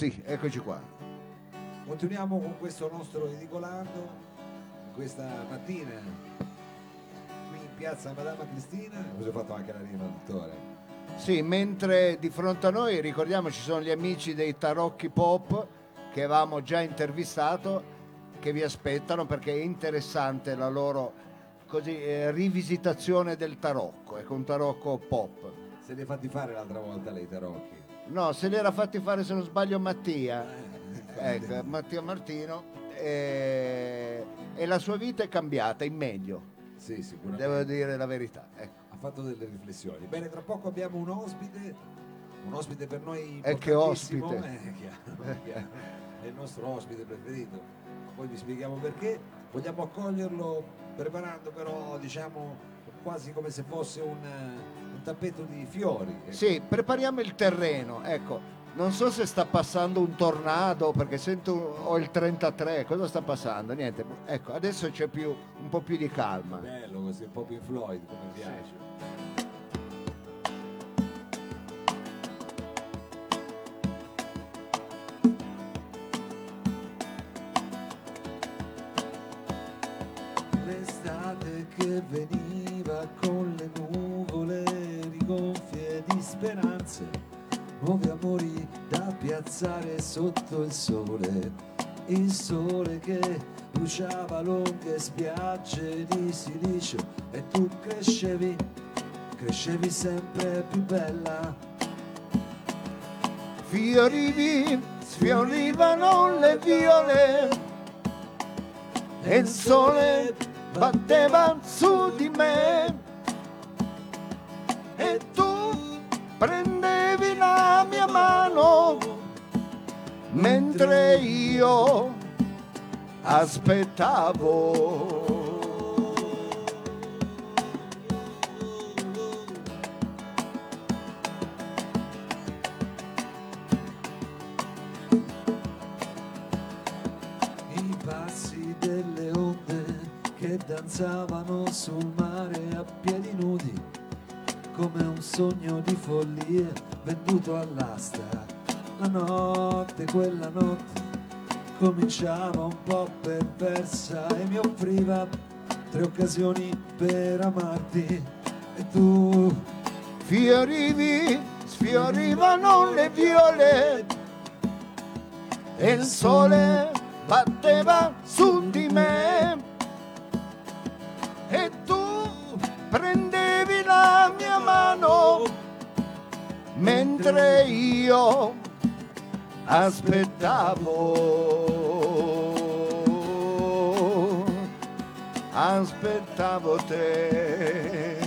sì, eccoci qua. Continuiamo con questo nostro edicolando, questa mattina, qui in piazza Madama Cristina. Cosa ho fatto anche la rima, dottore? Sì, mentre di fronte a noi, ricordiamo, ci sono gli amici dei Tarocchi Pop che avevamo già intervistato, che vi aspettano perché è interessante la loro così, eh, rivisitazione del tarocco, ecco un tarocco pop. Se li hai fatti fare l'altra volta lei, Tarocchi? No, se li era fatti fare se non sbaglio Mattia, ecco, Mattia Martino, e, e la sua vita è cambiata in meglio, Sì, sicuramente. devo dire la verità. ecco. Ha fatto delle riflessioni. Bene, tra poco abbiamo un ospite, un ospite per noi E che ospite. Eh, chiaro, chiaro. È il nostro ospite preferito. Poi vi spieghiamo perché. Vogliamo accoglierlo preparando però, diciamo, quasi come se fosse un, un tappeto di fiori. ecco. Sì, prepariamo il terreno, ecco. Non so se sta passando un tornado perché sento ho il 33, cosa sta passando? Niente, ecco, adesso c'è più, un po' più di calma. Bello così, un po' più Floyd come piace. L'estate che veniva con le nuvole rigonfie di speranze, nuovi amori da piazzare sotto il sole, il sole che bruciava lunghe spiagge di silicio e tu crescevi, crescevi sempre più bella. Fiorivi, sfiorivano le viole e il sole batteva su di me prendevi la mia mano mentre io aspettavo. I sogno di follia venduto all'asta. La notte, quella notte, cominciava un po' perversa e mi offriva tre occasioni per amarti. E tu Fiorivi, sfiorivano le viole e il sole batteva su di me prendevi la mia mano mentre io aspettavo. Aspettavo te.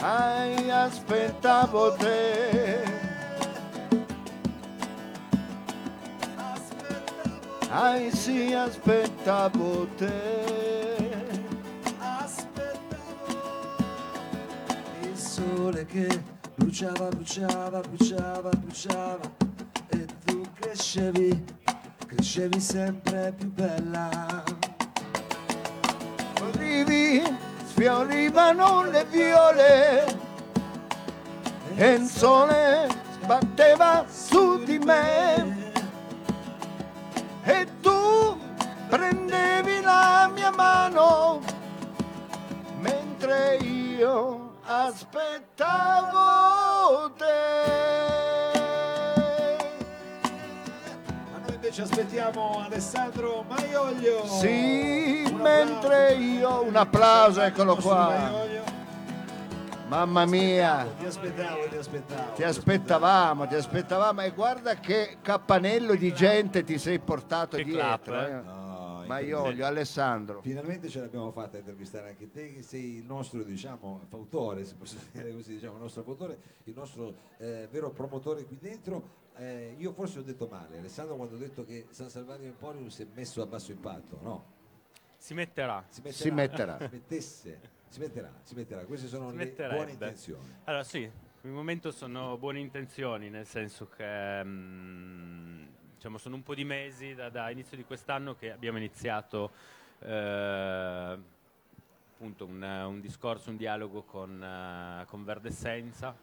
Ai aspettavo te. Ai sì aspettavo te sole che bruciava, bruciava, bruciava, bruciava. E tu crescevi, crescevi sempre più bella. Fiorivi, sfiorivano le viole. E il sole sbatteva su di me. E tu prendevi la mia mano mentre io aspettavo te. A noi invece aspettiamo Alessandro Maiolio. Sì, Un mentre io un applauso, eccolo qua. Mamma mia. Ti aspettavo, ti aspettavo. Ti aspettavamo, ti aspettavamo e guarda che cappanello di gente ti sei portato Che dietro. clap, eh. eh. No, Maiolio, Alessandro. Finalmente ce l'abbiamo fatta a intervistare anche te, che sei il nostro, diciamo, fautore, se posso dire così, diciamo, il nostro fautore, il nostro eh, vero promotore qui dentro. Eh, io forse ho detto male, Alessandro, quando ho detto che San Salvario Emporium si è messo a basso impatto, no? Si metterà. Si metterà. Si metterà. Si mettesse, si metterà, si metterà. Queste sono le buone intenzioni. Allora sì, per il momento sono buone intenzioni, nel senso che mm, diciamo, sono un po' di mesi da, da inizio di quest'anno che abbiamo iniziato eh, appunto un, un discorso, un dialogo con, eh, con Verdessenza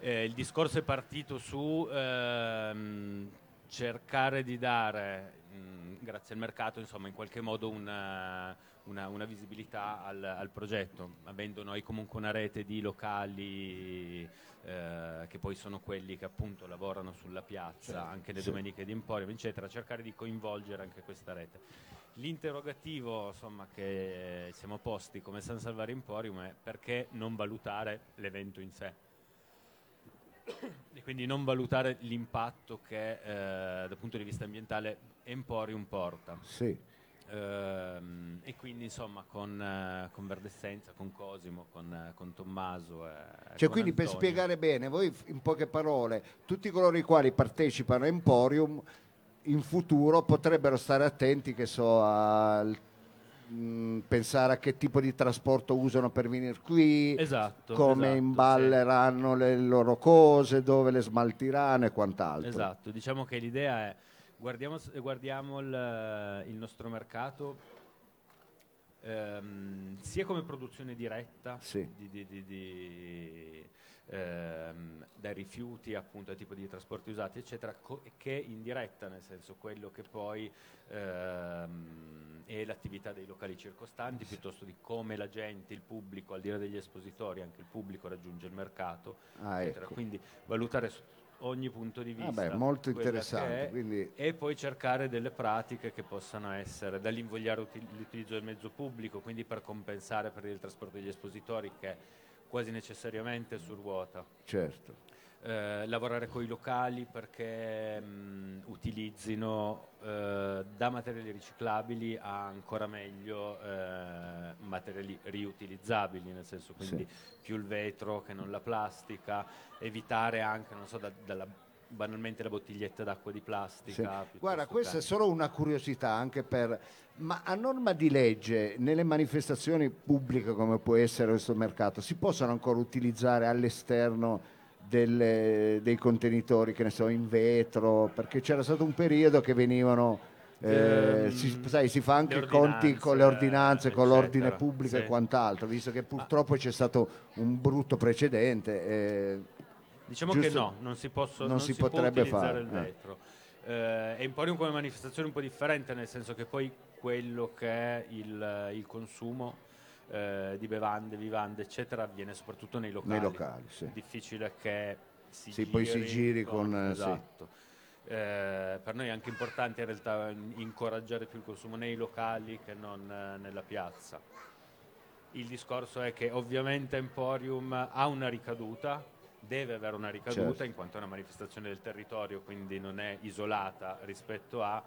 Eh, il discorso è partito su ehm, cercare di dare, mh, grazie al mercato, insomma, in qualche modo una, una, una visibilità al, al, progetto, avendo noi comunque una rete di locali eh, che poi sono quelli che appunto lavorano sulla piazza, certo, anche le sì. domeniche di Emporium, eccetera, cercare di coinvolgere anche questa rete. L'interrogativo insomma, che siamo posti come San Salvare Emporium è perché non valutare l'evento in sé e quindi non valutare l'impatto che eh, dal punto di vista ambientale Emporium porta. Sì. Ehm, e quindi insomma con, eh, con Verdessenza, con Cosimo, con, eh, con Tommaso. Eh, cioè, quindi Antonio. per spiegare bene, voi in poche parole, tutti coloro i quali partecipano a Emporium in futuro potrebbero stare attenti che so, al mh, pensare a che tipo di trasporto usano per venire qui, esatto, come esatto, imballeranno sì. le loro cose, dove le smaltiranno e quant'altro. Esatto, diciamo che l'idea è guardiamo, guardiamo il, il, nostro mercato ehm, sia come produzione diretta sì. di, di, di, ehm, dai rifiuti appunto ai tipi di trasporti usati eccetera co- che indiretta nel senso quello che poi ehm, è l'attività dei locali circostanti piuttosto di come la gente, il pubblico al di là degli espositori anche il pubblico raggiunge il mercato ah, ecco. quindi valutare ogni punto di vista. Vabbè, molto interessante. È, quindi... E poi cercare delle pratiche che possano essere dall'invogliare uti- l'utilizzo del mezzo pubblico, quindi per compensare per il trasporto degli espositori che quasi necessariamente su ruota. Certo. Eh, lavorare con i locali perché mh, utilizzino eh, da materiali riciclabili a ancora meglio eh, materiali riutilizzabili, nel senso quindi sì. più il vetro che non la plastica, evitare anche, non so, da, dalla banalmente la bottiglietta d'acqua di plastica. Sì. Guarda, questa è solo una curiosità anche per... Ma a norma di legge, nelle manifestazioni pubbliche come può essere questo mercato, si possono ancora utilizzare all'esterno delle, dei contenitori, che ne so, in vetro, perché c'era stato un periodo che venivano... Eh, ehm, si, sai, si fa anche i conti con le ordinanze, con l'ordine pubblico sì. e quant'altro, visto che purtroppo c'è stato un brutto precedente. Eh, diciamo che no, non si, posso, non non si, si potrebbe fare. il eh. vetro. Eh. è un po' come manifestazione un po' differente, nel senso che poi quello che è il, il consumo eh, di bevande, vivande, eccetera, avviene soprattutto nei locali. Nei locali, sì. È difficile che si, sì, giri poi si giri con... con esatto. Sì. Eh, per noi è anche importante in realtà incoraggiare più il consumo nei locali che non eh, nella piazza. Il discorso è che ovviamente Emporium ha una ricaduta, deve avere una ricaduta certo. in quanto è una manifestazione del territorio, quindi non è isolata rispetto a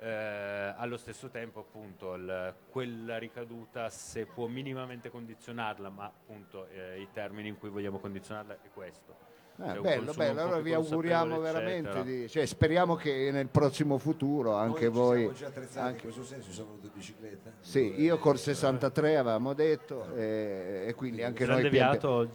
eh, allo stesso tempo appunto il, quella ricaduta se può minimamente condizionarla ma appunto eh, i termini in cui vogliamo condizionarla è questo eh, bello, bello, allora vi auguriamo veramente di, cioè, speriamo che nel prossimo futuro anche Noi voi siamo già attrezzati anche, in questo senso siamo venuti in bicicletta sì, io col 63 avevamo detto e, e quindi anche noi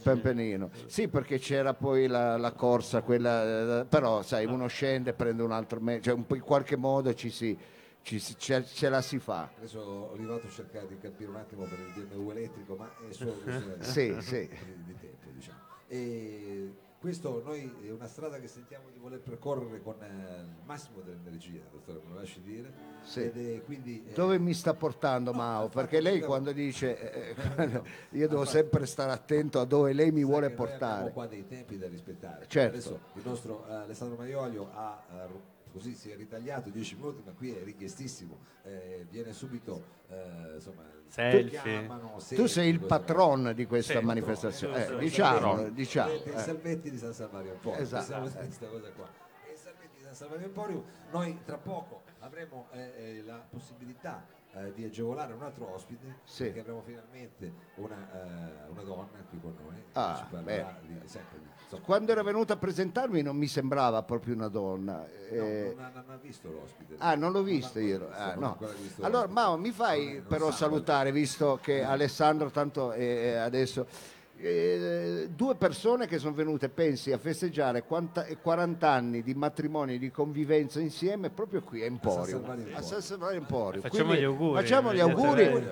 Pempenino sì perché c'era poi la, la corsa quella, però sai uno scende prende un altro mezzo cioè un po' in qualche modo ci si ci, ce, ce, la si fa. Adesso ho arrivato a cercare di capire un attimo per il BMW elettrico, ma è solo questione sì, sì. di tempo. Diciamo. E questo noi è una strada che sentiamo di voler percorrere con eh, il massimo dell'energia, dottore, me lo lasci dire. Sì. Quindi, eh... Dove mi sta portando no, Mao? Perché lei quando dice eh, io devo sempre stare attento a dove lei mi vuole portare. Abbiamo qua dei tempi da rispettare. Certo. Adesso il nostro uh, Alessandro Maiolio ha così si è ritagliato 10 minuti, ma qui è richiestissimo, eh, viene subito, eh, insomma, chiamano, tu sei il patron di questa sì, manifestazione, eh, diciamo, diciamo. I eh. salvetti di San Salvario Emporium, esatto. questa cosa qua. E i salvetti di San Salvario Emporium, noi tra poco avremo eh, eh, la possibilità eh, di agevolare un altro ospite sì. perché avremo finalmente una, uh, una, donna qui con noi ah, di, sempre, insomma, quando era venuta a presentarmi non mi sembrava proprio una donna eh, no, non, non, ha visto l'ospite. Ah non l'ho visto non io. visto, ah, no. allora Mao mi fai però salutare visto che Alessandro tanto è, adesso eh, due persone che sono venute, pensi, a festeggiare 40 anni di matrimonio e di convivenza insieme proprio qui a Emporium. A San Salvario Emporium. Facciamo Quindi, gli auguri. Facciamo gli auguri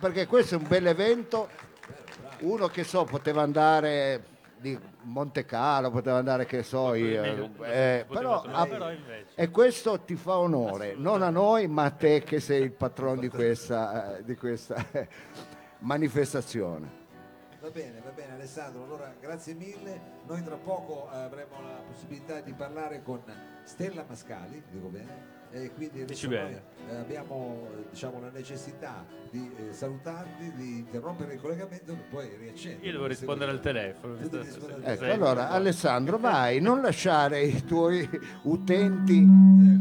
perché questo è un bel evento. Uno che so poteva andare di Monte Carlo, poteva andare che so io. Eh, però, invece- e questo ti fa onore, non a noi, ma a te che sei il patrono di questa, eh, di questa manifestazione. Va bene, va bene Alessandro, allora grazie mille. Noi tra poco avremo la possibilità di parlare con Stella Mascali, dico bene, e quindi noi, eh, abbiamo eh, diciamo, la necessità di eh, salutarti, di interrompere il collegamento e poi riaccendere. Io devo rispondere al telefono. Ecco, allora Alessandro, vai, non lasciare i tuoi utenti.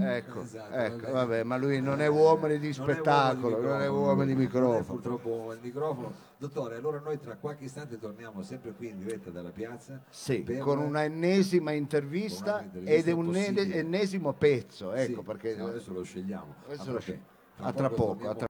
Ecco, Esatto, ecco, vabbè. vabbè, ma lui non è uomo di spettacolo, non è uomo di non è microfono. purtroppo il microfono. Dottore, allora noi tra qualche istante torniamo sempre qui in diretta dalla piazza. Sì, per- con una ennesima intervista Con un'intervista ed è un possibile. ennesimo pezzo, ecco Sì, perché no, adesso lo scegliamo. Adesso A lo tra- scegli- tra a tra poco,